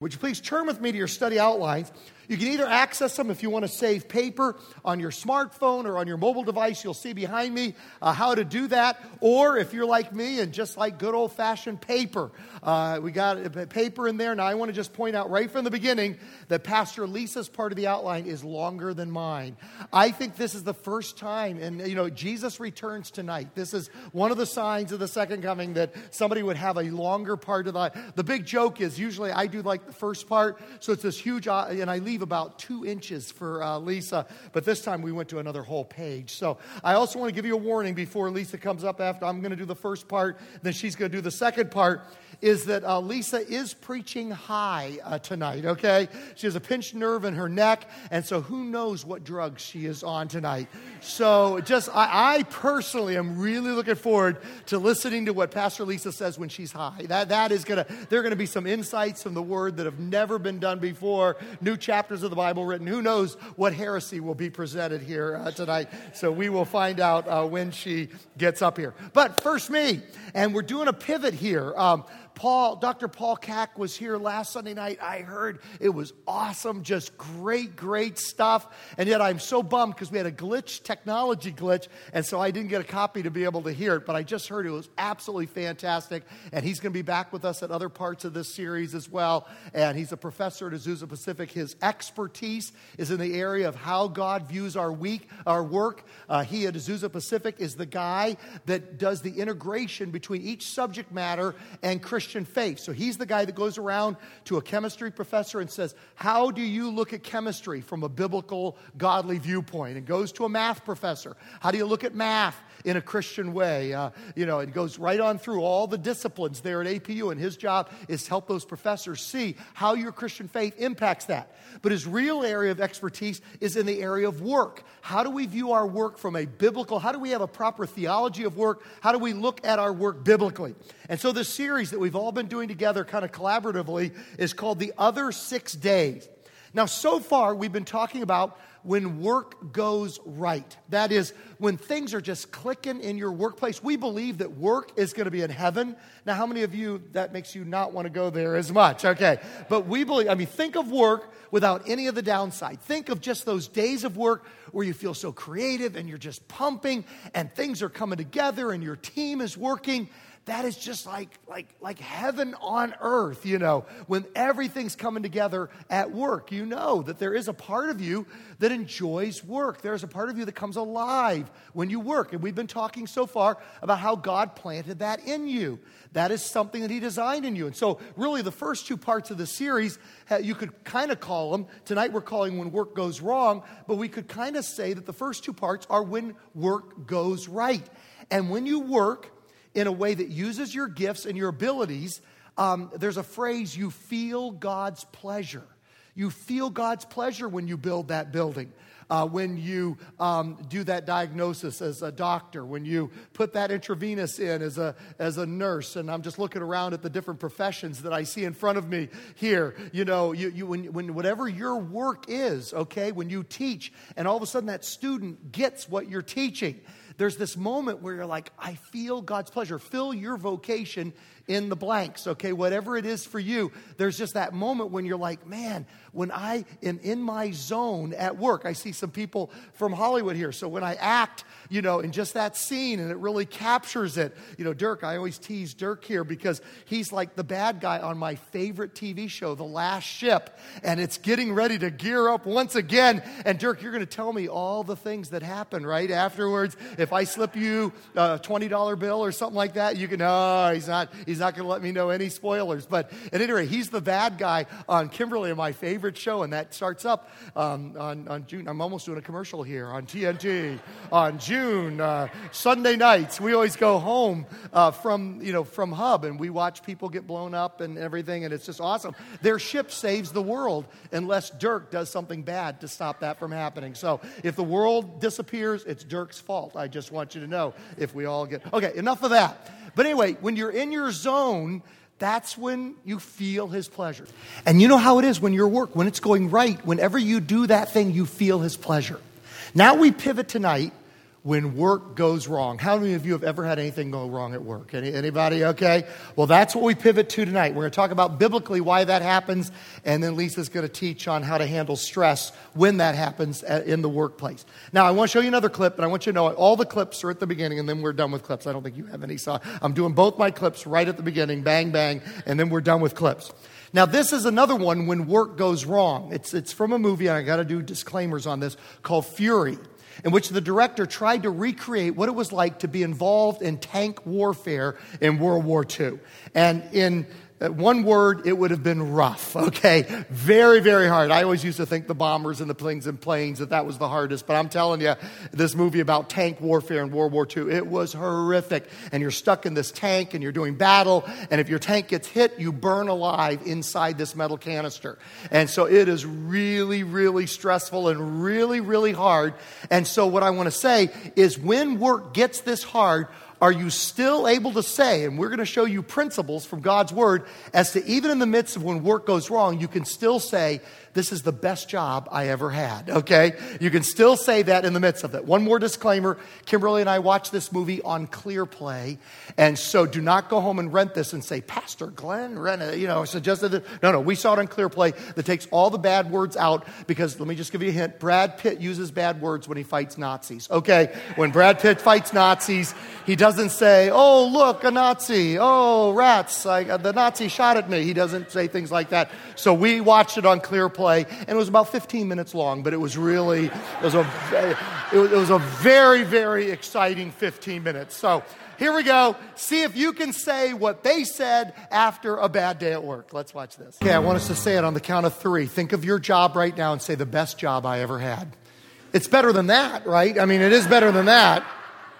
Would you please turn with me to your study outlines? You can either access them if you want to save paper on your smartphone or on your mobile device. You'll see behind me uh, how to do that. Or if you're like me and just like good old fashioned paper, uh, we got paper in there. Now, I want to just point out right from the beginning that Pastor Lisa's part of the outline is longer than mine. I think this is the first time, and you know, Jesus returns tonight. This is one of the signs of the second coming that somebody would have a longer part of the. The big joke is usually I do like the first part, so it's this huge, uh, and I leave about two inches for uh, Lisa, but this time we went to another whole page. So I also want to give you a warning before Lisa comes up after I'm going to do the first part, then she's going to do the second part is that uh, Lisa is preaching high uh, tonight, okay? She has a pinched nerve in her neck, and so who knows what drugs she is on tonight. So just, I, I personally am really looking forward to listening to what Pastor Lisa says when she's high. That, that is gonna, there are gonna be some insights from the Word that have never been done before, new chapters of the Bible written. Who knows what heresy will be presented here uh, tonight. So we will find out uh, when she gets up here. But first, me, and we're doing a pivot here. Um, Paul, Dr. Paul Kaak was here last Sunday night. I heard it was awesome, just great, great stuff. And yet I'm so bummed because we had a glitch, technology glitch, and so I didn't get a copy to be able to hear it. But I just heard it was absolutely fantastic. And he's going to be back with us at other parts of this series as well. And he's a professor at Azusa Pacific. His expertise is in the area of how God views our week, our work. Uh, he at Azusa Pacific is the guy that does the integration between each subject matter and Christian Christian faith. So he's the guy that goes around to a chemistry professor and says, How do you look at chemistry from a biblical, godly viewpoint? And goes to a math professor. How do you look at math in a Christian way? Uh, you know, it goes right on through all the disciplines there at APU, and his job is to help those professors see how your Christian faith impacts that. But his real area of expertise is in the area of work. How do we view our work from a biblical, how do we have a proper theology of work? How do we look at our work biblically? And so the series that we've all been doing together kind of collaboratively is called The Other Six Days. Now, so far, we've been talking about when work goes right. That is, when things are just clicking in your workplace. We believe that work is going to be in heaven. Now, how many of you that makes you not want to go there as much? Okay. But we believe, I mean, think of work without any of the downside. Think of just those days of work where you feel so creative and you're just pumping and things are coming together and your team is working that is just like, like, like heaven on earth, you know, when everything's coming together at work. You know that there is a part of you that enjoys work. There's a part of you that comes alive when you work. And we've been talking so far about how God planted that in you. That is something that He designed in you. And so, really, the first two parts of the series, you could kind of call them, tonight we're calling When Work Goes Wrong, but we could kind of say that the first two parts are when work goes right. And when you work, in a way that uses your gifts and your abilities, um, there's a phrase you feel God's pleasure. You feel God's pleasure when you build that building. Uh, when you um, do that diagnosis as a doctor, when you put that intravenous in as a, as a nurse, and I'm just looking around at the different professions that I see in front of me here. You know, you, you, when, when whatever your work is, okay, when you teach, and all of a sudden that student gets what you're teaching, there's this moment where you're like, I feel God's pleasure. Fill your vocation in the blanks, okay? Whatever it is for you, there's just that moment when you're like, man, when I am in my zone at work, I see some people from Hollywood here. So when I act, you know, in just that scene and it really captures it, you know, Dirk, I always tease Dirk here because he's like the bad guy on my favorite TV show, The Last Ship, and it's getting ready to gear up once again. And Dirk, you're going to tell me all the things that happen, right? Afterwards, if I slip you a $20 bill or something like that, you can, oh, he's not, he's not going to let me know any spoilers. But at any rate, he's the bad guy on Kimberly, my favorite show, and that starts up um, on, on June. I'm almost doing a commercial here on TNT on June uh, Sunday nights. We always go home uh, from you know from Hub, and we watch people get blown up and everything, and it's just awesome. Their ship saves the world unless Dirk does something bad to stop that from happening. So if the world disappears, it's Dirk's fault. I just want you to know if we all get okay. Enough of that. But anyway, when you're in your zone, that's when you feel his pleasure. And you know how it is when your work, when it's going right, whenever you do that thing, you feel his pleasure. Now we pivot tonight when work goes wrong. How many of you have ever had anything go wrong at work? Any, anybody? Okay. Well, that's what we pivot to tonight. We're going to talk about biblically why that happens, and then Lisa's going to teach on how to handle stress when that happens in the workplace. Now, I want to show you another clip, but I want you to know all the clips are at the beginning, and then we're done with clips. I don't think you have any, so I'm doing both my clips right at the beginning, bang, bang, and then we're done with clips. Now, this is another one when work goes wrong. It's, it's from a movie, and I got to do disclaimers on this, called Fury in which the director tried to recreate what it was like to be involved in tank warfare in World War II. And in uh, one word, it would have been rough, okay? Very, very hard. I always used to think the bombers and the planes and planes that that was the hardest, but I'm telling you, this movie about tank warfare in World War II, it was horrific. And you're stuck in this tank and you're doing battle, and if your tank gets hit, you burn alive inside this metal canister. And so it is really, really stressful and really, really hard. And so what I want to say is when work gets this hard, are you still able to say, and we're going to show you principles from God's word as to even in the midst of when work goes wrong, you can still say, this is the best job I ever had, okay? You can still say that in the midst of it. One more disclaimer Kimberly and I watched this movie on Clear Play, and so do not go home and rent this and say, Pastor Glenn rented, you know, suggested it. No, no, we saw it on Clear Play that takes all the bad words out because let me just give you a hint Brad Pitt uses bad words when he fights Nazis, okay? When Brad Pitt fights Nazis, he doesn't say, oh, look, a Nazi, oh, rats, I, the Nazi shot at me. He doesn't say things like that. So we watched it on Clear Play play, and it was about 15 minutes long, but it was really, it was a, it was a very, very exciting 15 minutes. So here we go. See if you can say what they said after a bad day at work. Let's watch this. Okay, I want us to say it on the count of three. Think of your job right now and say, the best job I ever had. It's better than that, right? I mean, it is better than that.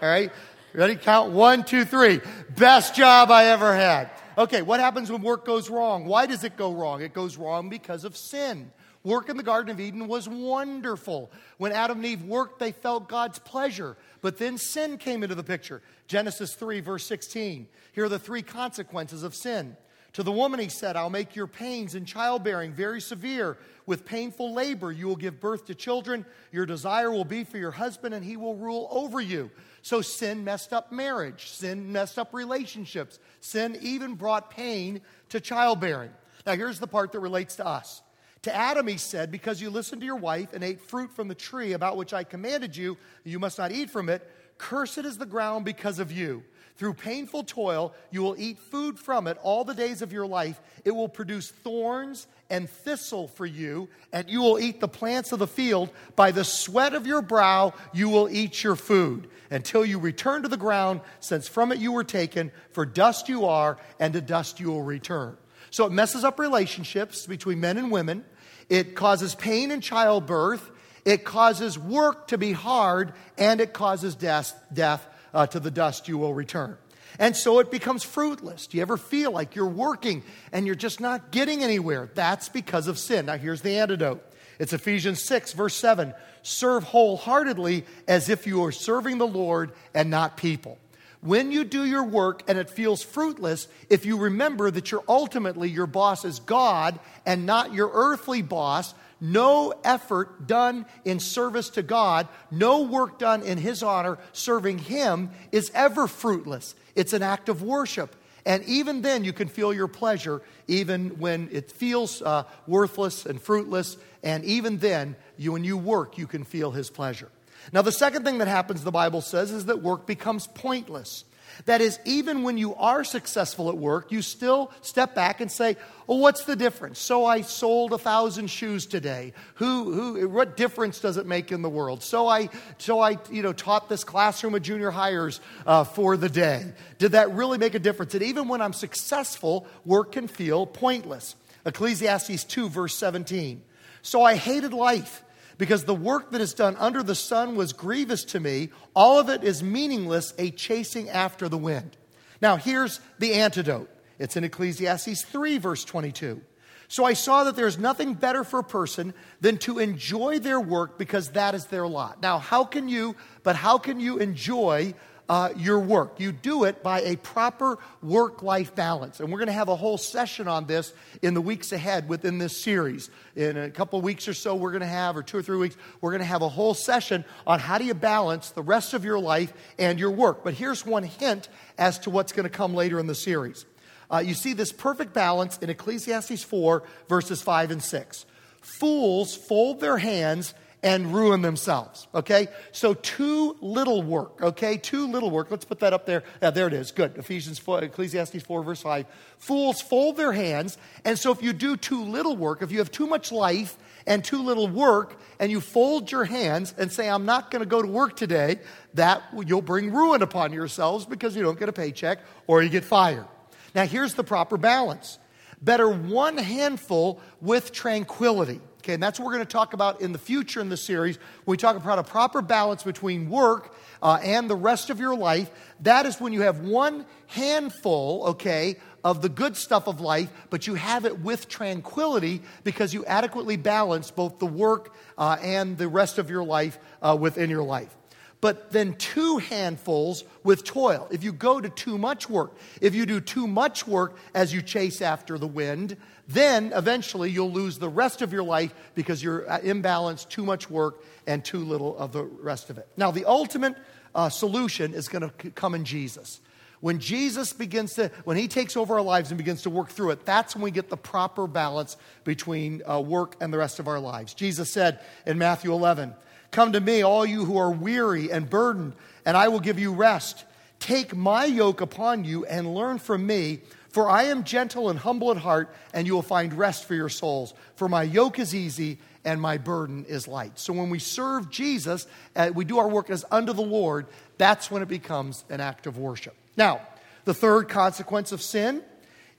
All right? Ready? Count one, two, three. Best job I ever had. Okay, what happens when work goes wrong? Why does it go wrong? It goes wrong because of sin. Work in the Garden of Eden was wonderful. When Adam and Eve worked, they felt God's pleasure. But then sin came into the picture. Genesis 3, verse 16. Here are the three consequences of sin. To the woman, he said, I'll make your pains in childbearing very severe. With painful labor, you will give birth to children. Your desire will be for your husband, and he will rule over you. So sin messed up marriage, sin messed up relationships, sin even brought pain to childbearing. Now, here's the part that relates to us. To Adam, he said, Because you listened to your wife and ate fruit from the tree about which I commanded you, you must not eat from it. Cursed is the ground because of you. Through painful toil, you will eat food from it all the days of your life. It will produce thorns and thistle for you, and you will eat the plants of the field. By the sweat of your brow, you will eat your food until you return to the ground, since from it you were taken. For dust you are, and to dust you will return. So it messes up relationships between men and women. It causes pain in childbirth. It causes work to be hard, and it causes death, death uh, to the dust you will return. And so it becomes fruitless. Do you ever feel like you're working and you're just not getting anywhere? That's because of sin. Now, here's the antidote it's Ephesians 6, verse 7. Serve wholeheartedly as if you are serving the Lord and not people. When you do your work and it feels fruitless, if you remember that you're ultimately your boss is God and not your earthly boss, no effort done in service to God, no work done in His honor, serving Him, is ever fruitless. It's an act of worship. And even then, you can feel your pleasure, even when it feels uh, worthless and fruitless. And even then, you, when you work, you can feel His pleasure. Now, the second thing that happens, the Bible says, is that work becomes pointless. That is, even when you are successful at work, you still step back and say, well, what's the difference? So I sold a thousand shoes today. Who, who, what difference does it make in the world? So I, so I you know, taught this classroom of junior hires uh, for the day. Did that really make a difference? And even when I'm successful, work can feel pointless. Ecclesiastes 2, verse 17. So I hated life because the work that is done under the sun was grievous to me. All of it is meaningless, a chasing after the wind. Now, here's the antidote it's in Ecclesiastes 3, verse 22. So I saw that there's nothing better for a person than to enjoy their work because that is their lot. Now, how can you, but how can you enjoy uh, your work. You do it by a proper work life balance. And we're going to have a whole session on this in the weeks ahead within this series. In a couple weeks or so, we're going to have, or two or three weeks, we're going to have a whole session on how do you balance the rest of your life and your work. But here's one hint as to what's going to come later in the series. Uh, you see this perfect balance in Ecclesiastes 4, verses 5 and 6. Fools fold their hands and ruin themselves. Okay? So too little work. Okay? Too little work. Let's put that up there. Yeah, there it is. Good. Ephesians 4, Ecclesiastes 4, verse 5. Fools fold their hands. And so if you do too little work, if you have too much life and too little work, and you fold your hands and say, I'm not going to go to work today, that you'll bring ruin upon yourselves because you don't get a paycheck or you get fired. Now, here's the proper balance better one handful with tranquility Okay, and that's what we're going to talk about in the future in the series. When we talk about a proper balance between work uh, and the rest of your life, that is when you have one handful, okay, of the good stuff of life, but you have it with tranquility because you adequately balance both the work uh, and the rest of your life uh, within your life but then two handfuls with toil. If you go to too much work, if you do too much work as you chase after the wind, then eventually you'll lose the rest of your life because you're uh, imbalanced, too much work, and too little of the rest of it. Now, the ultimate uh, solution is going to come in Jesus. When Jesus begins to, when he takes over our lives and begins to work through it, that's when we get the proper balance between uh, work and the rest of our lives. Jesus said in Matthew 11, Come to me, all you who are weary and burdened, and I will give you rest. Take my yoke upon you and learn from me, for I am gentle and humble at heart, and you will find rest for your souls. For my yoke is easy and my burden is light. So when we serve Jesus, uh, we do our work as unto the Lord, that's when it becomes an act of worship. Now, the third consequence of sin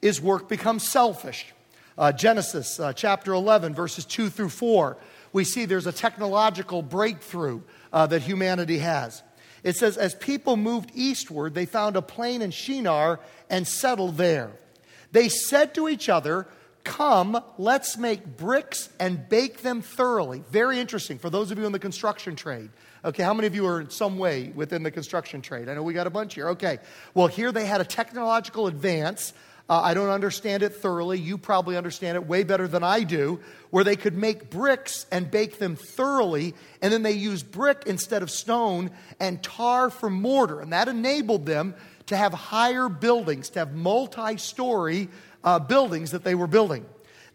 is work becomes selfish. Uh, Genesis uh, chapter 11, verses 2 through 4 we see there's a technological breakthrough uh, that humanity has. It says, as people moved eastward, they found a plain in Shinar and settled there. They said to each other, Come, let's make bricks and bake them thoroughly. Very interesting for those of you in the construction trade. Okay, how many of you are in some way within the construction trade? I know we got a bunch here. Okay, well, here they had a technological advance uh, I don't understand it thoroughly. You probably understand it way better than I do, where they could make bricks and bake them thoroughly, and then they used brick instead of stone and tar for mortar. And that enabled them to have higher buildings, to have multi story uh, buildings that they were building.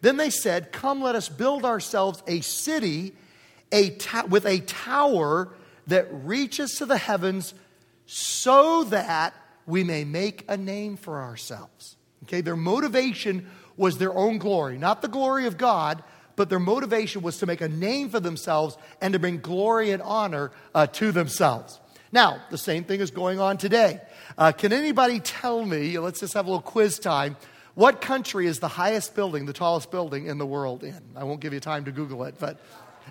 Then they said, Come, let us build ourselves a city a ta- with a tower that reaches to the heavens so that we may make a name for ourselves. Okay, their motivation was their own glory, not the glory of God, but their motivation was to make a name for themselves and to bring glory and honor uh, to themselves. Now, the same thing is going on today. Uh, can anybody tell me, let's just have a little quiz time, what country is the highest building, the tallest building in the world in? I won't give you time to Google it, but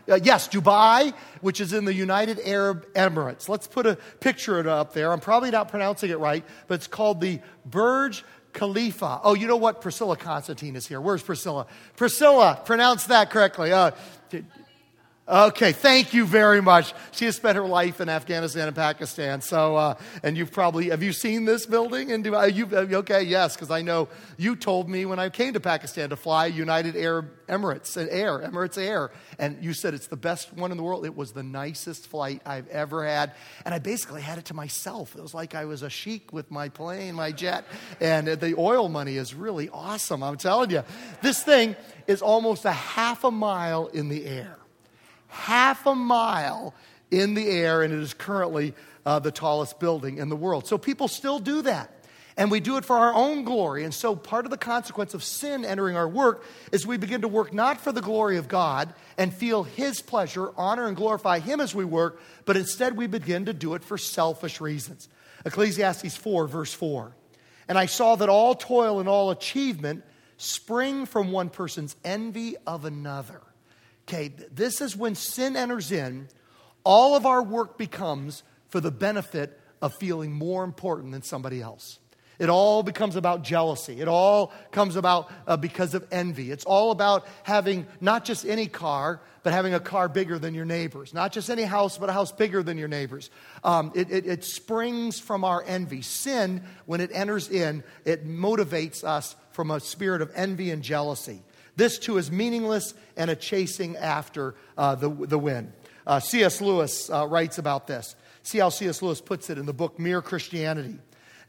uh, yes, Dubai, which is in the United Arab Emirates. Let's put a picture up there. I'm probably not pronouncing it right, but it's called the Burj Khalifa. Oh, you know what? Priscilla Constantine is here. Where's Priscilla? Priscilla, pronounce that correctly. Uh, Okay, thank you very much. She has spent her life in Afghanistan and Pakistan. So, uh, and you've probably have you seen this building? And you uh, okay? Yes, because I know you told me when I came to Pakistan to fly United Arab Emirates and Air, Emirates Air, and you said it's the best one in the world. It was the nicest flight I've ever had, and I basically had it to myself. It was like I was a sheik with my plane, my jet, and uh, the oil money is really awesome. I'm telling you, this thing is almost a half a mile in the air half a mile in the air, and it is currently uh, the tallest building in the world. So people still do that. And we do it for our own glory. And so part of the consequence of sin entering our work is we begin to work not for the glory of God and feel His pleasure, honor, and glorify Him as we work, but instead we begin to do it for selfish reasons. Ecclesiastes 4, verse 4. And I saw that all toil and all achievement spring from one person's envy of another. Okay, this is when sin enters in, all of our work becomes for the benefit of feeling more important than somebody else. It all becomes about jealousy. It all comes about uh, because of envy. It's all about having not just any car, but having a car bigger than your neighbors. Not just any house, but a house bigger than your neighbors. Um, it, it, it springs from our envy. Sin, when it enters in, it motivates us from a spirit of envy and jealousy. This too is meaningless and a chasing after uh, the, the wind. Uh, C.S. Lewis uh, writes about this. See how C.S. Lewis puts it in the book Mere Christianity.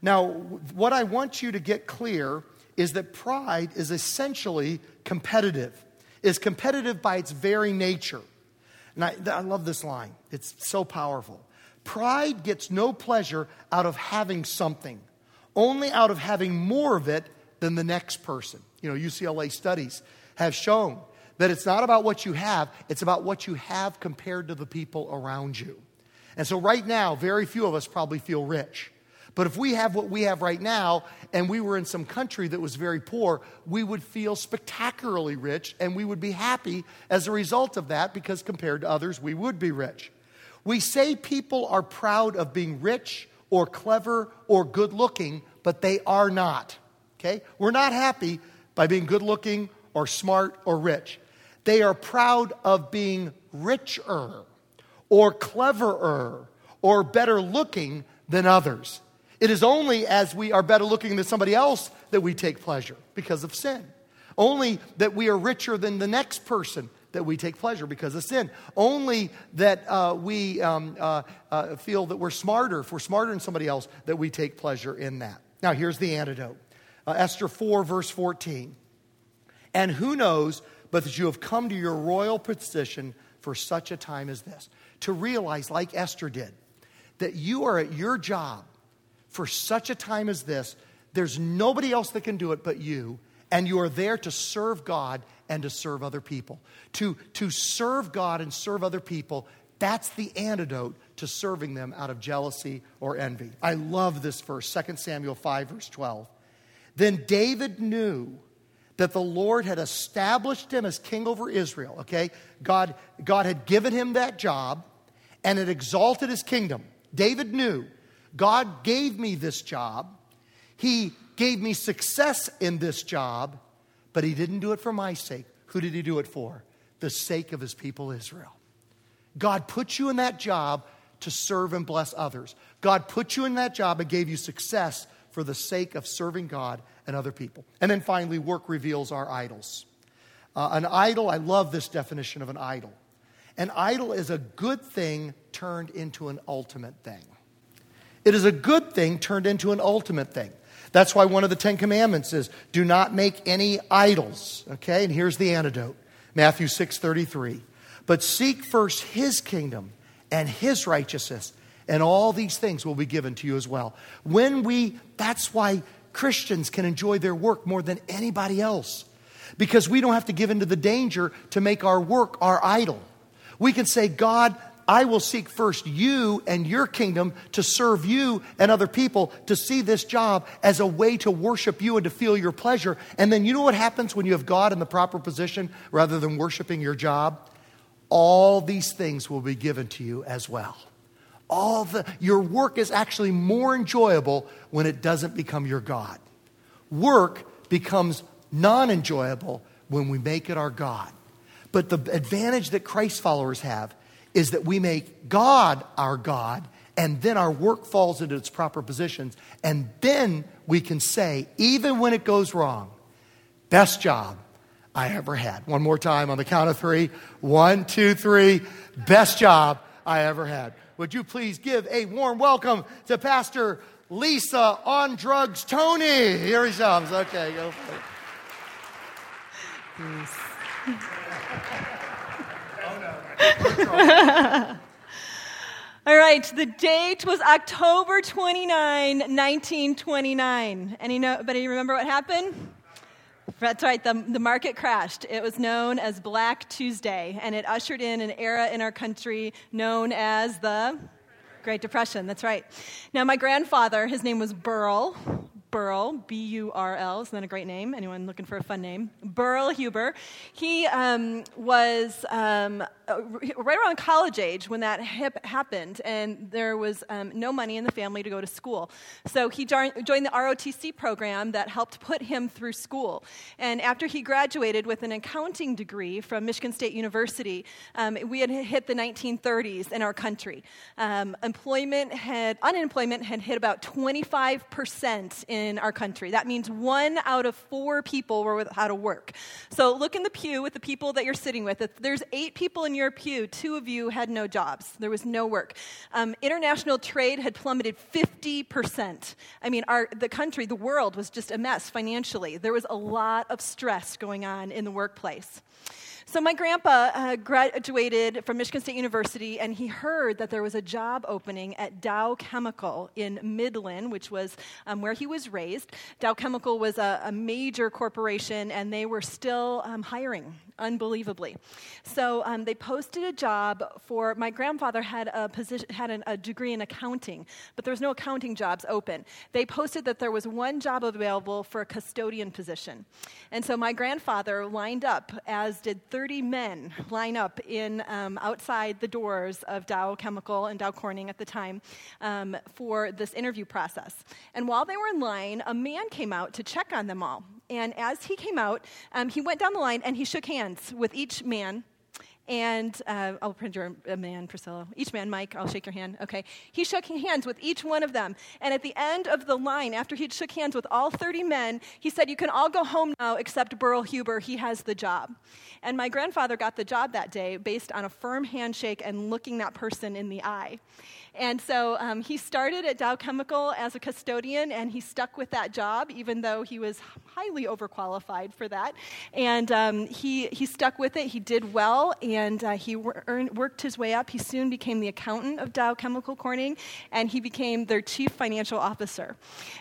Now, what I want you to get clear is that pride is essentially competitive, is competitive by its very nature. And I, I love this line, it's so powerful. Pride gets no pleasure out of having something, only out of having more of it than the next person. You know, UCLA studies have shown that it's not about what you have, it's about what you have compared to the people around you. And so, right now, very few of us probably feel rich. But if we have what we have right now and we were in some country that was very poor, we would feel spectacularly rich and we would be happy as a result of that because compared to others, we would be rich. We say people are proud of being rich or clever or good looking, but they are not. Okay? We're not happy by being good looking or smart or rich. They are proud of being richer or cleverer or better looking than others. It is only as we are better looking than somebody else that we take pleasure because of sin. Only that we are richer than the next person that we take pleasure because of sin. Only that uh, we um, uh, uh, feel that we're smarter, if we're smarter than somebody else, that we take pleasure in that. Now, here's the antidote uh, Esther 4, verse 14. And who knows but that you have come to your royal position for such a time as this? To realize, like Esther did, that you are at your job for such a time as this. There's nobody else that can do it but you. And you are there to serve God and to serve other people. To, to serve God and serve other people, that's the antidote to serving them out of jealousy or envy. I love this verse, 2 Samuel 5, verse 12. Then David knew that the Lord had established him as king over Israel, okay? God, God had given him that job and had exalted his kingdom. David knew God gave me this job. He gave me success in this job, but He didn't do it for my sake. Who did He do it for? The sake of His people, Israel. God put you in that job to serve and bless others. God put you in that job and gave you success for the sake of serving God and other people. And then finally, work reveals our idols. Uh, an idol, I love this definition of an idol. An idol is a good thing turned into an ultimate thing. It is a good thing turned into an ultimate thing. That's why one of the Ten Commandments is do not make any idols. Okay, and here's the antidote Matthew 6 33. But seek first his kingdom and his righteousness, and all these things will be given to you as well. When we, that's why Christians can enjoy their work more than anybody else, because we don't have to give into the danger to make our work our idol. We can say, God, I will seek first you and your kingdom to serve you and other people to see this job as a way to worship you and to feel your pleasure. And then you know what happens when you have God in the proper position rather than worshiping your job? All these things will be given to you as well. All the your work is actually more enjoyable when it doesn't become your God. Work becomes non-enjoyable when we make it our God. But the advantage that Christ followers have is that we make God our God, and then our work falls into its proper positions. And then we can say, even when it goes wrong, best job I ever had. One more time on the count of three. One, two, three. Best job I ever had. Would you please give a warm welcome to Pastor Lisa on drugs Tony? Here he comes. Okay, go it. All right, the date was October 29, 1929. Anybody remember what happened? That's right, the, the market crashed. It was known as Black Tuesday, and it ushered in an era in our country known as the Great Depression. That's right. Now, my grandfather, his name was Burl, Burl, B U R L, isn't that a great name? Anyone looking for a fun name? Burl Huber. He um, was um, right around college age when that happened, and there was um, no money in the family to go to school. So he joined the ROTC program that helped put him through school. And after he graduated with an accounting degree from Michigan State University, um, we had hit the 1930s in our country. Um, employment had, unemployment had hit about 25% in our country. That means one out of four people were without a work. So look in the pew with the people that you're sitting with. If there's eight people in your pew, two of you had no jobs. There was no work. Um, international trade had plummeted 50%. I mean, our, the country, the world was just a mess financially. There was a lot of stress going on in the workplace. So, my grandpa uh, graduated from Michigan State University, and he heard that there was a job opening at Dow Chemical in Midland, which was um, where he was raised. Dow Chemical was a, a major corporation, and they were still um, hiring unbelievably. So um, they posted a job for my grandfather had a position had an, a degree in accounting, but there was no accounting jobs open. They posted that there was one job available for a custodian position, and so my grandfather lined up, as did 30 men, line up in um, outside the doors of Dow Chemical and Dow Corning at the time um, for this interview process. And while they were in line, a man came out to check on them all. And as he came out, um, he went down the line and he shook hands with each man. And uh, I'll print your a man, Priscilla. Each man, Mike, I'll shake your hand. Okay. He shook hands with each one of them. And at the end of the line, after he'd shook hands with all 30 men, he said, You can all go home now except Burl Huber. He has the job. And my grandfather got the job that day based on a firm handshake and looking that person in the eye. And so um, he started at Dow Chemical as a custodian, and he stuck with that job, even though he was highly overqualified for that. And um, he, he stuck with it. He did well, and uh, he earned, worked his way up. He soon became the accountant of Dow Chemical Corning, and he became their chief financial officer.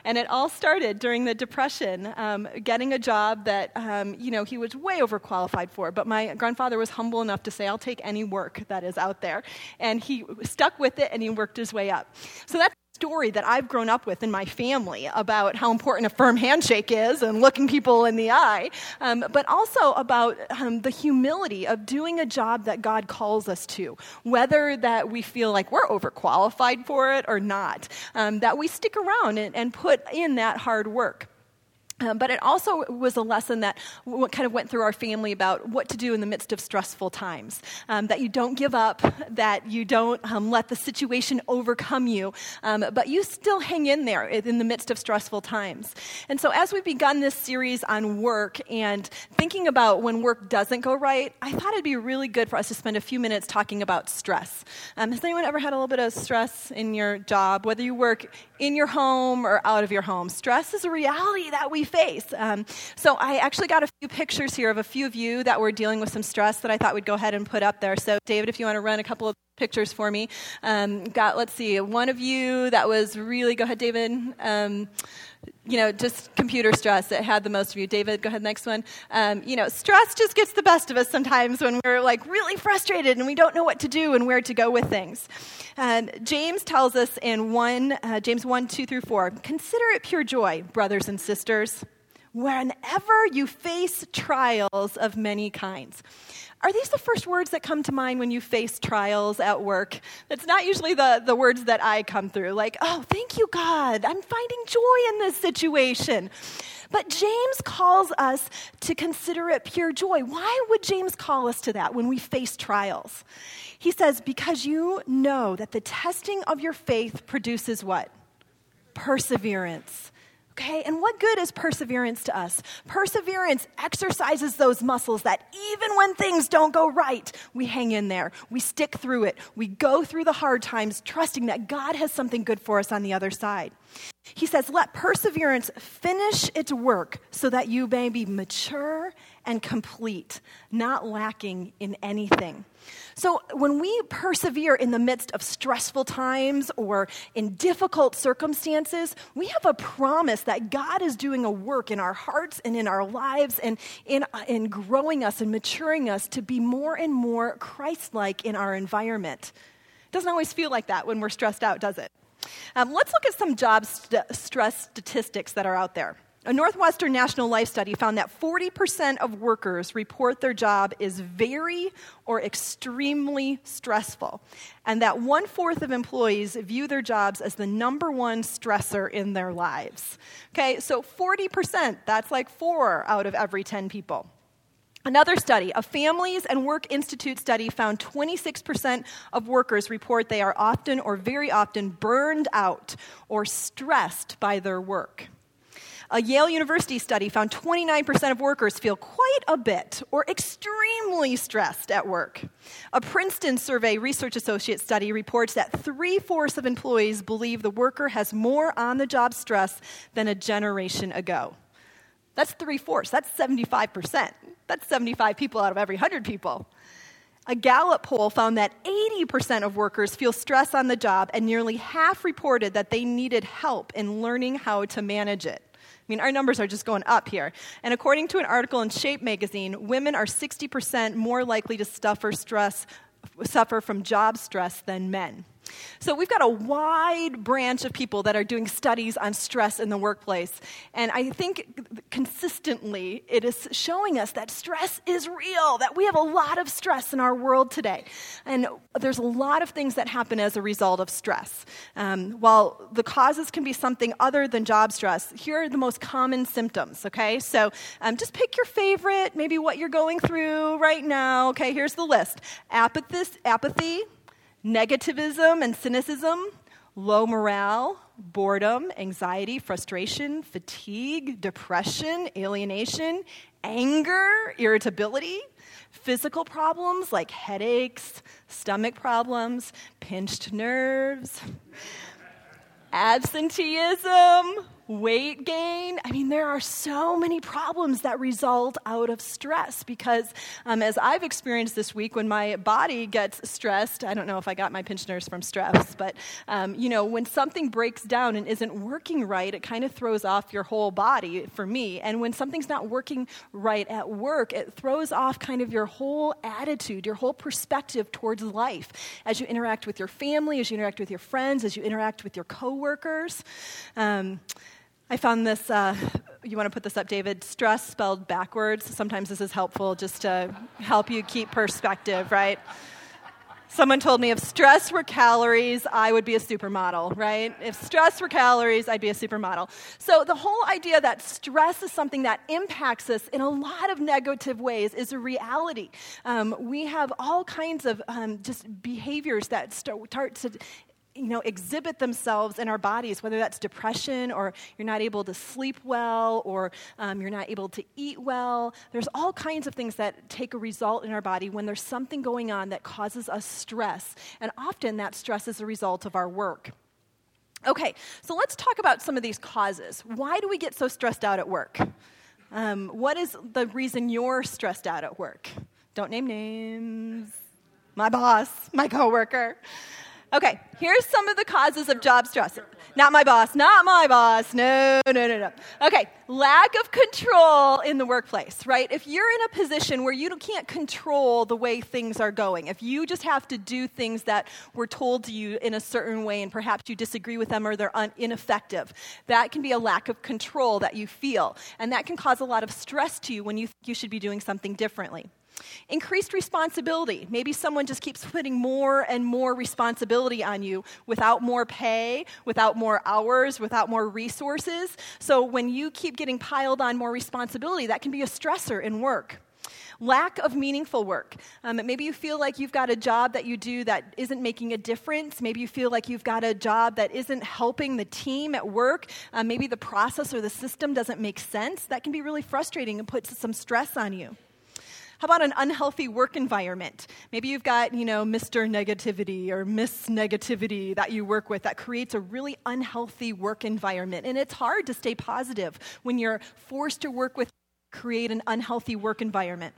And it all started during the Depression, um, getting a job that um, you know he was way overqualified for. But my grandfather was humble enough to say, "I'll take any work that is out there," and he stuck with it, and he worked worked his way up. So that's a story that I've grown up with in my family about how important a firm handshake is and looking people in the eye, um, but also about um, the humility of doing a job that God calls us to, whether that we feel like we're overqualified for it or not, um, that we stick around and, and put in that hard work. Um, but it also was a lesson that w- kind of went through our family about what to do in the midst of stressful times. Um, that you don't give up, that you don't um, let the situation overcome you, um, but you still hang in there in the midst of stressful times. And so, as we've begun this series on work and thinking about when work doesn't go right, I thought it'd be really good for us to spend a few minutes talking about stress. Um, has anyone ever had a little bit of stress in your job, whether you work in your home or out of your home? Stress is a reality that we face. Um, so I actually got a few pictures here of a few of you that were dealing with some stress that I thought we'd go ahead and put up there. So, David, if you want to run a couple of pictures for me. Um, got, let's see, one of you that was really, go ahead, David. Um, you know, just computer stress that had the most of you. David, go ahead, next one. Um, you know, stress just gets the best of us sometimes when we're like really frustrated and we don't know what to do and where to go with things. Um, James tells us in 1, uh, James 1, 2 through 4, consider it pure joy, brothers and sisters, whenever you face trials of many kinds. Are these the first words that come to mind when you face trials at work? That's not usually the, the words that I come through, like, oh, thank you, God, I'm finding joy in this situation. But James calls us to consider it pure joy. Why would James call us to that when we face trials? He says, because you know that the testing of your faith produces what? Perseverance. Okay, and what good is perseverance to us? Perseverance exercises those muscles that even when things don't go right, we hang in there. We stick through it. We go through the hard times, trusting that God has something good for us on the other side. He says, Let perseverance finish its work so that you may be mature and complete, not lacking in anything. So, when we persevere in the midst of stressful times or in difficult circumstances, we have a promise that God is doing a work in our hearts and in our lives and in, in growing us and maturing us to be more and more Christ like in our environment. It doesn't always feel like that when we're stressed out, does it? Um, let's look at some job st- stress statistics that are out there. A Northwestern National Life study found that 40% of workers report their job is very or extremely stressful, and that one fourth of employees view their jobs as the number one stressor in their lives. Okay, so 40%, that's like four out of every 10 people. Another study, a Families and Work Institute study, found 26% of workers report they are often or very often burned out or stressed by their work. A Yale University study found 29% of workers feel quite a bit or extremely stressed at work. A Princeton Survey Research Associate study reports that three fourths of employees believe the worker has more on the job stress than a generation ago. That's three fourths, that's 75%. That's 75 people out of every 100 people. A Gallup poll found that 80% of workers feel stress on the job, and nearly half reported that they needed help in learning how to manage it. I mean, our numbers are just going up here. And according to an article in Shape magazine, women are 60% more likely to suffer stress, suffer from job stress than men. So we've got a wide branch of people that are doing studies on stress in the workplace. And I think consistently it is showing us that stress is real, that we have a lot of stress in our world today. And there's a lot of things that happen as a result of stress. Um, while the causes can be something other than job stress, here are the most common symptoms, okay? So um, just pick your favorite, maybe what you're going through right now. Okay, here's the list apathy, apathy negativism and cynicism, low morale, boredom, anxiety, frustration, fatigue, depression, alienation, anger, irritability, physical problems like headaches, stomach problems, pinched nerves, absenteeism, weight gain. I mean, there are so many problems that result out of stress because, um, as I've experienced this week, when my body gets stressed, I don't know if I got my pinched nerves from stress, but um, you know, when something breaks down and isn't working right, it kind of throws off your whole body for me. And when something's not working right at work, it throws off kind of your whole attitude, your whole perspective towards life as you interact with your family, as you interact with your friends, as you interact with your coworkers. Um, I found this, uh, you want to put this up, David? Stress spelled backwards. Sometimes this is helpful just to help you keep perspective, right? Someone told me if stress were calories, I would be a supermodel, right? If stress were calories, I'd be a supermodel. So the whole idea that stress is something that impacts us in a lot of negative ways is a reality. Um, we have all kinds of um, just behaviors that start to you know, exhibit themselves in our bodies, whether that's depression or you're not able to sleep well or um, you're not able to eat well. There's all kinds of things that take a result in our body when there's something going on that causes us stress. And often that stress is a result of our work. Okay, so let's talk about some of these causes. Why do we get so stressed out at work? Um, what is the reason you're stressed out at work? Don't name names. My boss, my coworker. Okay, here's some of the causes of job stress. Not my boss, not my boss. No, no, no, no. Okay, lack of control in the workplace, right? If you're in a position where you can't control the way things are going, if you just have to do things that were told to you in a certain way and perhaps you disagree with them or they're un- ineffective, that can be a lack of control that you feel. And that can cause a lot of stress to you when you think you should be doing something differently. Increased responsibility. Maybe someone just keeps putting more and more responsibility on you without more pay, without more hours, without more resources. So when you keep getting piled on more responsibility, that can be a stressor in work. Lack of meaningful work. Um, maybe you feel like you've got a job that you do that isn't making a difference. Maybe you feel like you've got a job that isn't helping the team at work. Um, maybe the process or the system doesn't make sense. That can be really frustrating and puts some stress on you. How about an unhealthy work environment? Maybe you've got, you know, Mr. Negativity or Miss Negativity that you work with that creates a really unhealthy work environment. And it's hard to stay positive when you're forced to work with create an unhealthy work environment.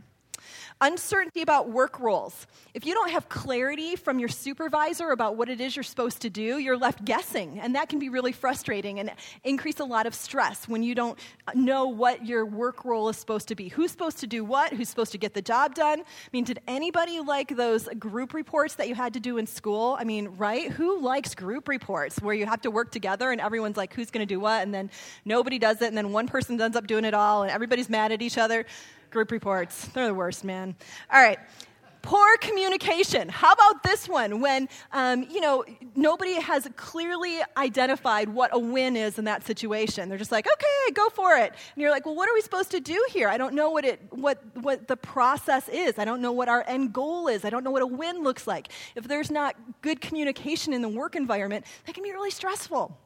Uncertainty about work roles. If you don't have clarity from your supervisor about what it is you're supposed to do, you're left guessing. And that can be really frustrating and increase a lot of stress when you don't know what your work role is supposed to be. Who's supposed to do what? Who's supposed to get the job done? I mean, did anybody like those group reports that you had to do in school? I mean, right? Who likes group reports where you have to work together and everyone's like, who's going to do what? And then nobody does it, and then one person ends up doing it all, and everybody's mad at each other? Group reports, they're the worst, man. All right. Poor communication. How about this one when, um, you know, nobody has clearly identified what a win is in that situation? They're just like, okay, go for it. And you're like, well, what are we supposed to do here? I don't know what, it, what, what the process is. I don't know what our end goal is. I don't know what a win looks like. If there's not good communication in the work environment, that can be really stressful.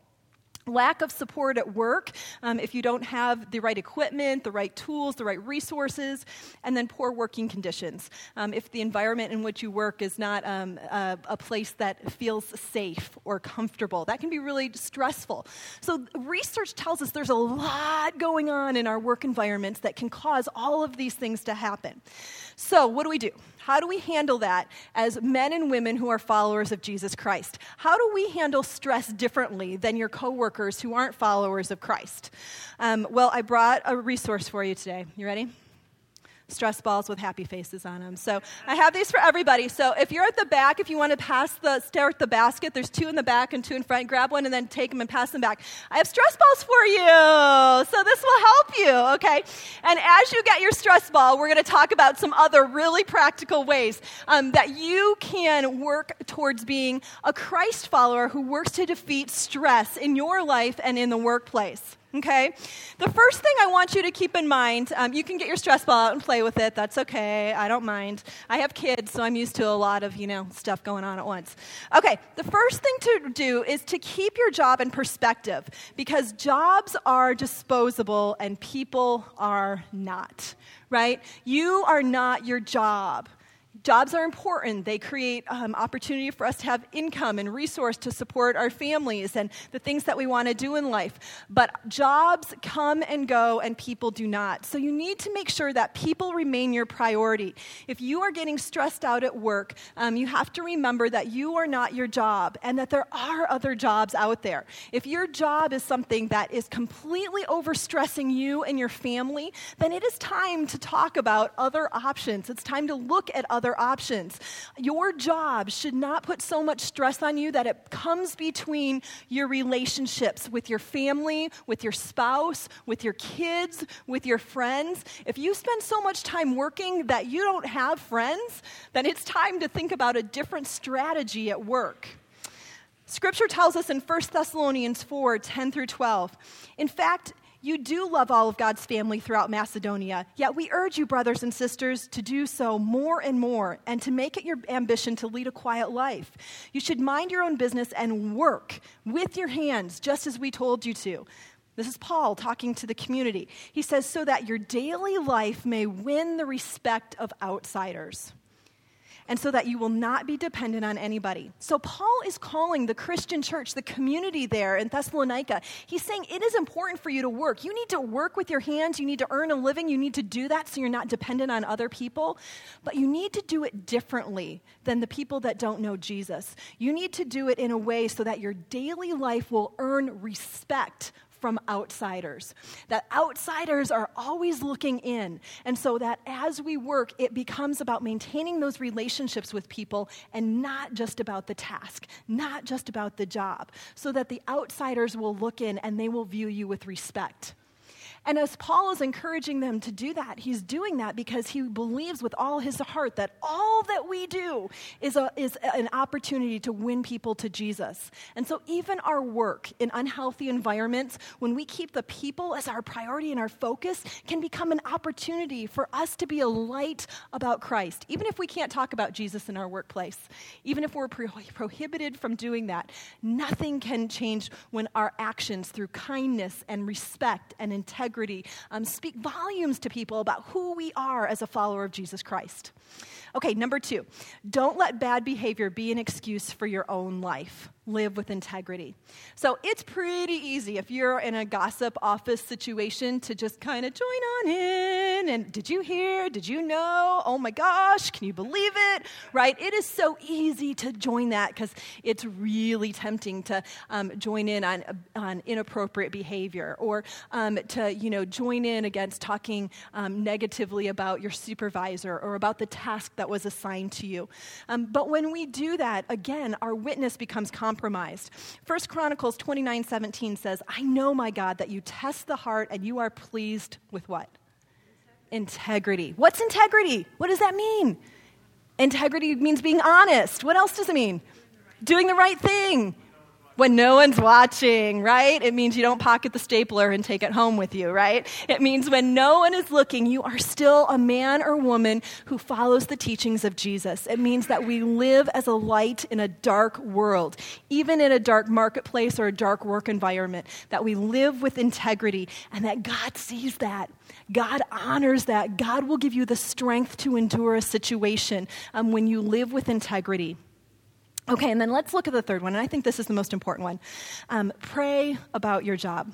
Lack of support at work, um, if you don't have the right equipment, the right tools, the right resources, and then poor working conditions. Um, if the environment in which you work is not um, a, a, place that feels safe or comfortable, that can be really stressful. So, research tells us there's a lot going on in our work environments that can cause all of these things to happen. So, what do we do? How do we handle that as men and women who are followers of Jesus Christ? How do we handle stress differently than your coworkers who aren't followers of Christ? Um, well, I brought a resource for you today. You ready? Stress balls with happy faces on them. So I have these for everybody. So if you're at the back, if you want to pass the start the basket, there's two in the back and two in front. Grab one and then take them and pass them back. I have stress balls for you. So this will help you, okay? And as you get your stress ball, we're going to talk about some other really practical ways um, that you can work towards being a Christ follower who works to defeat stress in your life and in the workplace okay? The first thing I want you to keep in mind um, you can get your stress ball out and play with it. That's okay. I don't mind. I have kids, so I'm used to a lot of, you know, stuff going on at once. Okay, the first thing to do is to keep your job in perspective because jobs are disposable and people are not, right? You are not your job. Jobs are important. They create um, opportunity for us to have income and resource to support our families and the things that we want to do in life. But jobs come and go, and people do not. So you need to make sure that people remain your priority. If you are getting stressed out at work, um, you have to remember that you are not your job and that there are other jobs out there. If your job is something that is completely overstressing you and your family, then it is time to talk about other options. It's time to look at other options. Your job should not put so much stress on you that it comes between your relationships with your family, with your spouse, with your kids, with your friends. If you spend so much time working that you don't have friends, then it's time to think about a different strategy at work. Scripture tells us in 1 Thessalonians 4 10 through 12. In fact, you do love all of God's family throughout Macedonia, yet we urge you, brothers and sisters, to do so more and more and to make it your ambition to lead a quiet life. You should mind your own business and work with your hands, just as we told you to. This is Paul talking to the community. He says, so that your daily life may win the respect of outsiders and so that you will not be dependent on anybody. So, Paul is calling the Christian church, the community there in Thessalonica, he's saying it is important for you to work. You need to work with your hands, you need to earn a living, you need to do that so you're not dependent on other people, but you need to do it differently than the people that don't know Jesus. You need to do it in a way so that your daily life will earn respect from outsiders. That outsiders are always looking in. And so that as we work, it becomes about maintaining those relationships with people and not just about the task, not just about the job, so that the outsiders will look in and they will view you with respect. And as Paul is encouraging them to do that, he's doing that because he believes with all his heart that all that we do is, a, is an opportunity to win people to Jesus. And so, even our work in unhealthy environments, when we keep the people as our priority and our focus, can become an opportunity for us to be a light about Christ. Even if we can't talk about Jesus in our workplace, even if we're pro- prohibited from doing that, nothing can change when our actions through kindness and respect and integrity integrity um, speak volumes to people about who we are as a follower of Jesus Christ. Okay, number two, don't let bad behavior be an excuse for your own life. Live with integrity. So it's pretty easy if you're in a gossip office situation to just kind of join on in and did you hear? Did you know? Oh my gosh, can you believe it? Right? It is so easy to join that because it's really tempting to um, join in on, on inappropriate behavior or um, to, you know, join in against talking um, negatively about your supervisor or about the task that was assigned to you. Um, but when we do that, again, our witness becomes compromised. First Chronicles 29 17 says, I know, my God, that you test the heart and you are pleased with what? Integrity. What's integrity? What does that mean? Integrity means being honest. What else does it mean? Doing the right thing when no one's watching, right? It means you don't pocket the stapler and take it home with you, right? It means when no one is looking, you are still a man or woman who follows the teachings of Jesus. It means that we live as a light in a dark world, even in a dark marketplace or a dark work environment, that we live with integrity and that God sees that. God honors that. God will give you the strength to endure a situation um, when you live with integrity. Okay, and then let's look at the third one, and I think this is the most important one. Um, pray about your job.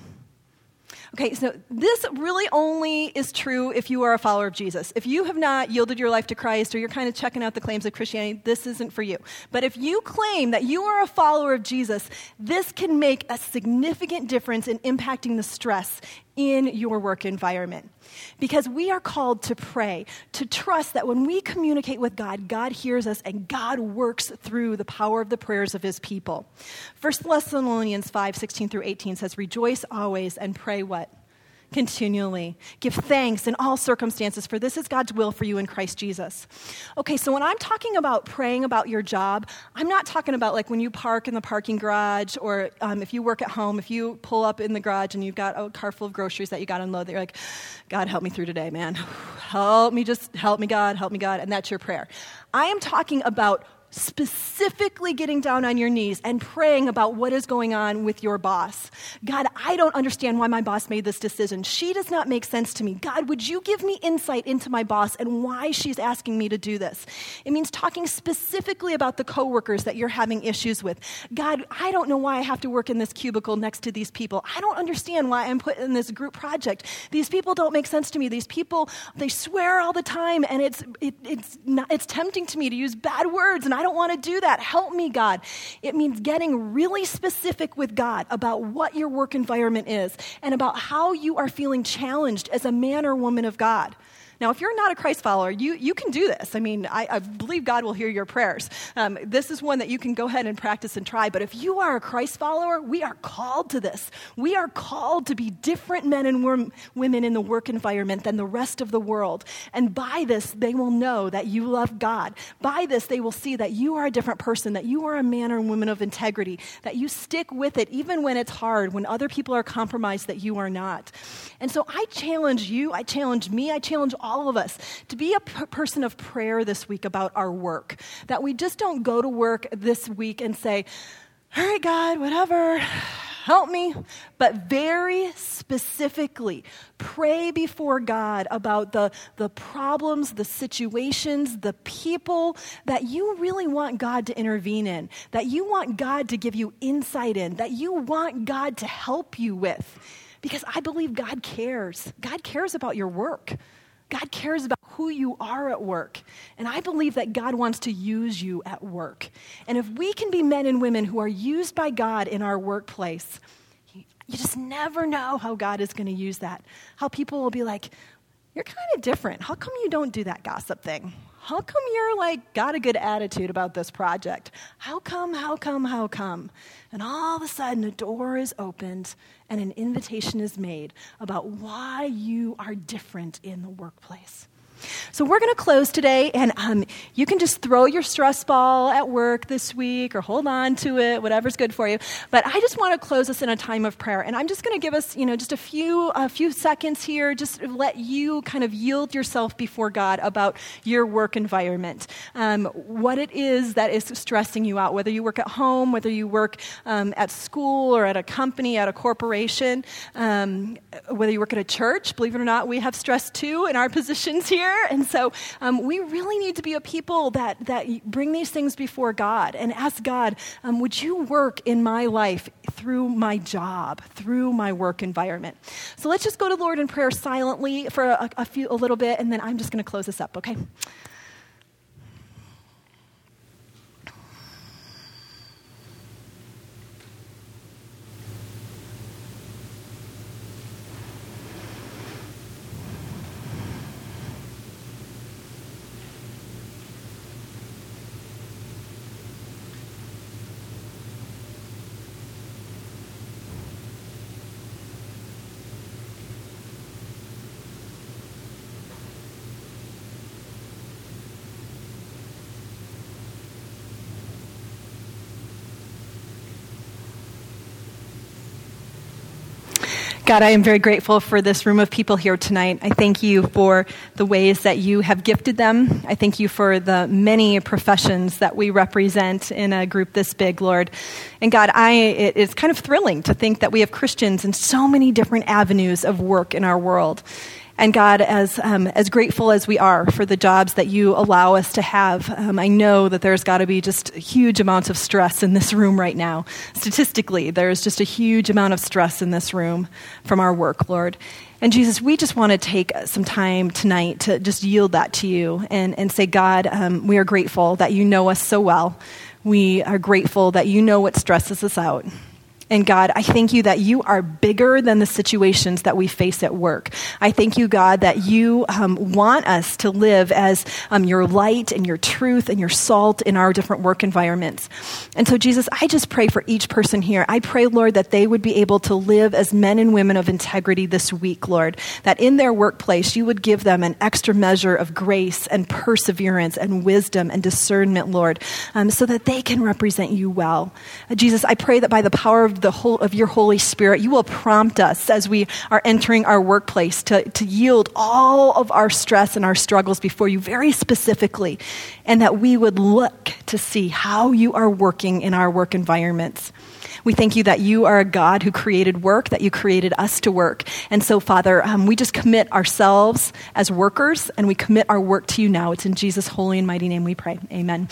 Okay, so this really only is true if you are a follower of Jesus. If you have not yielded your life to Christ or you're kind of checking out the claims of Christianity, this isn't for you. But if you claim that you are a follower of Jesus, this can make a significant difference in impacting the stress in your work environment. Because we are called to pray, to trust that when we communicate with God, God hears us and God works through the power of the prayers of his people. 1 Thessalonians 5 16 through 18 says, Rejoice always and pray what? Continually. Give thanks in all circumstances, for this is God's will for you in Christ Jesus. Okay, so when I'm talking about praying about your job, I'm not talking about like when you park in the parking garage or um, if you work at home, if you pull up in the garage and you've got a car full of groceries that you got to unload, that you're like, God, help me through today, man. Help me, just help me, God, help me, God. And that's your prayer. I am talking about specifically getting down on your knees and praying about what is going on with your boss. God, I don't understand why my boss made this decision. She does not make sense to me. God, would you give me insight into my boss and why she's asking me to do this? It means talking specifically about the coworkers that you're having issues with. God, I don't know why I have to work in this cubicle next to these people. I don't understand why I'm put in this group project. These people don't make sense to me. These people, they swear all the time and it's, it, it's, not, it's tempting to me to use bad words and I don't want to do that. Help me, God. It means getting really specific with God about what your work environment is and about how you are feeling challenged as a man or woman of God. Now, if you're not a Christ follower, you, you can do this. I mean, I, I believe God will hear your prayers. Um, this is one that you can go ahead and practice and try. But if you are a Christ follower, we are called to this. We are called to be different men and women in the work environment than the rest of the world. And by this, they will know that you love God. By this, they will see that you are a different person, that you are a man or woman of integrity, that you stick with it even when it's hard, when other people are compromised, that you are not. And so I challenge you, I challenge me, I challenge all all of us to be a p- person of prayer this week about our work. That we just don't go to work this week and say, all right, God, whatever, help me. But very specifically, pray before God about the, the problems, the situations, the people that you really want God to intervene in, that you want God to give you insight in, that you want God to help you with. Because I believe God cares. God cares about your work. God cares about who you are at work. And I believe that God wants to use you at work. And if we can be men and women who are used by God in our workplace, you just never know how God is going to use that. How people will be like, You're kind of different. How come you don't do that gossip thing? How come you're like got a good attitude about this project? How come, how come, how come? And all of a sudden, a door is opened and an invitation is made about why you are different in the workplace. So we're going to close today, and um, you can just throw your stress ball at work this week or hold on to it, whatever's good for you. But I just want to close us in a time of prayer, and I'm just going to give us, you know, just a few a few seconds here, just let you kind of yield yourself before God about your work environment, um, what it is that is stressing you out, whether you work at home, whether you work um, at school or at a company, at a corporation, um, whether you work at a church. Believe it or not, we have stress too in our positions here here. And so um, we really need to be a people that, that bring these things before God and ask God, um, would you work in my life through my job, through my work environment? So let's just go to Lord in prayer silently for a, a few, a little bit, and then I'm just going to close this up, okay? God, I am very grateful for this room of people here tonight. I thank you for the ways that you have gifted them. I thank you for the many professions that we represent in a group this big, Lord. And God, I, it is kind of thrilling to think that we have Christians in so many different avenues of work in our world. And God, as, um, as grateful as we are for the jobs that you allow us to have, um, I know that there's got to be just huge amounts of stress in this room right now. Statistically, there's just a huge amount of stress in this room from our work, Lord. And Jesus, we just want to take some time tonight to just yield that to you and, and say, God, um, we are grateful that you know us so well. We are grateful that you know what stresses us out. And God, I thank you that you are bigger than the situations that we face at work. I thank you, God, that you um, want us to live as um, your light and your truth and your salt in our different work environments. And so, Jesus, I just pray for each person here. I pray, Lord, that they would be able to live as men and women of integrity this week, Lord, that in their workplace you would give them an extra measure of grace and perseverance and wisdom and discernment, Lord, um, so that they can represent you well. Uh, Jesus, I pray that by the power the whole of your Holy Spirit, you will prompt us as we are entering our workplace to, to yield all of our stress and our struggles before you very specifically, and that we would look to see how you are working in our work environments. We thank you that you are a God who created work, that you created us to work. And so, Father, um, we just commit ourselves as workers and we commit our work to you now. It's in Jesus' holy and mighty name we pray. Amen.